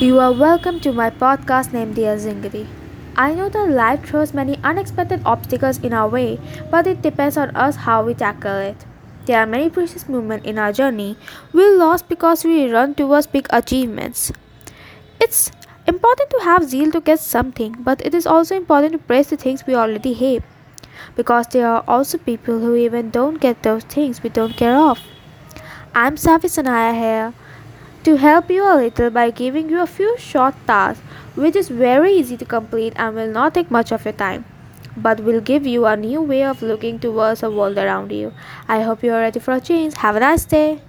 You are welcome to my podcast named Dear Zindagi. I know that life throws many unexpected obstacles in our way, but it depends on us how we tackle it. There are many precious moments in our journey we lost because we run towards big achievements. It's important to have zeal to get something, but it is also important to praise the things we already have because there are also people who even don't get those things we don't care of. I'm Safi Sanaya here to help you a little by giving you a few short tasks which is very easy to complete and will not take much of your time but will give you a new way of looking towards the world around you. I hope you are ready for a change. Have a nice day.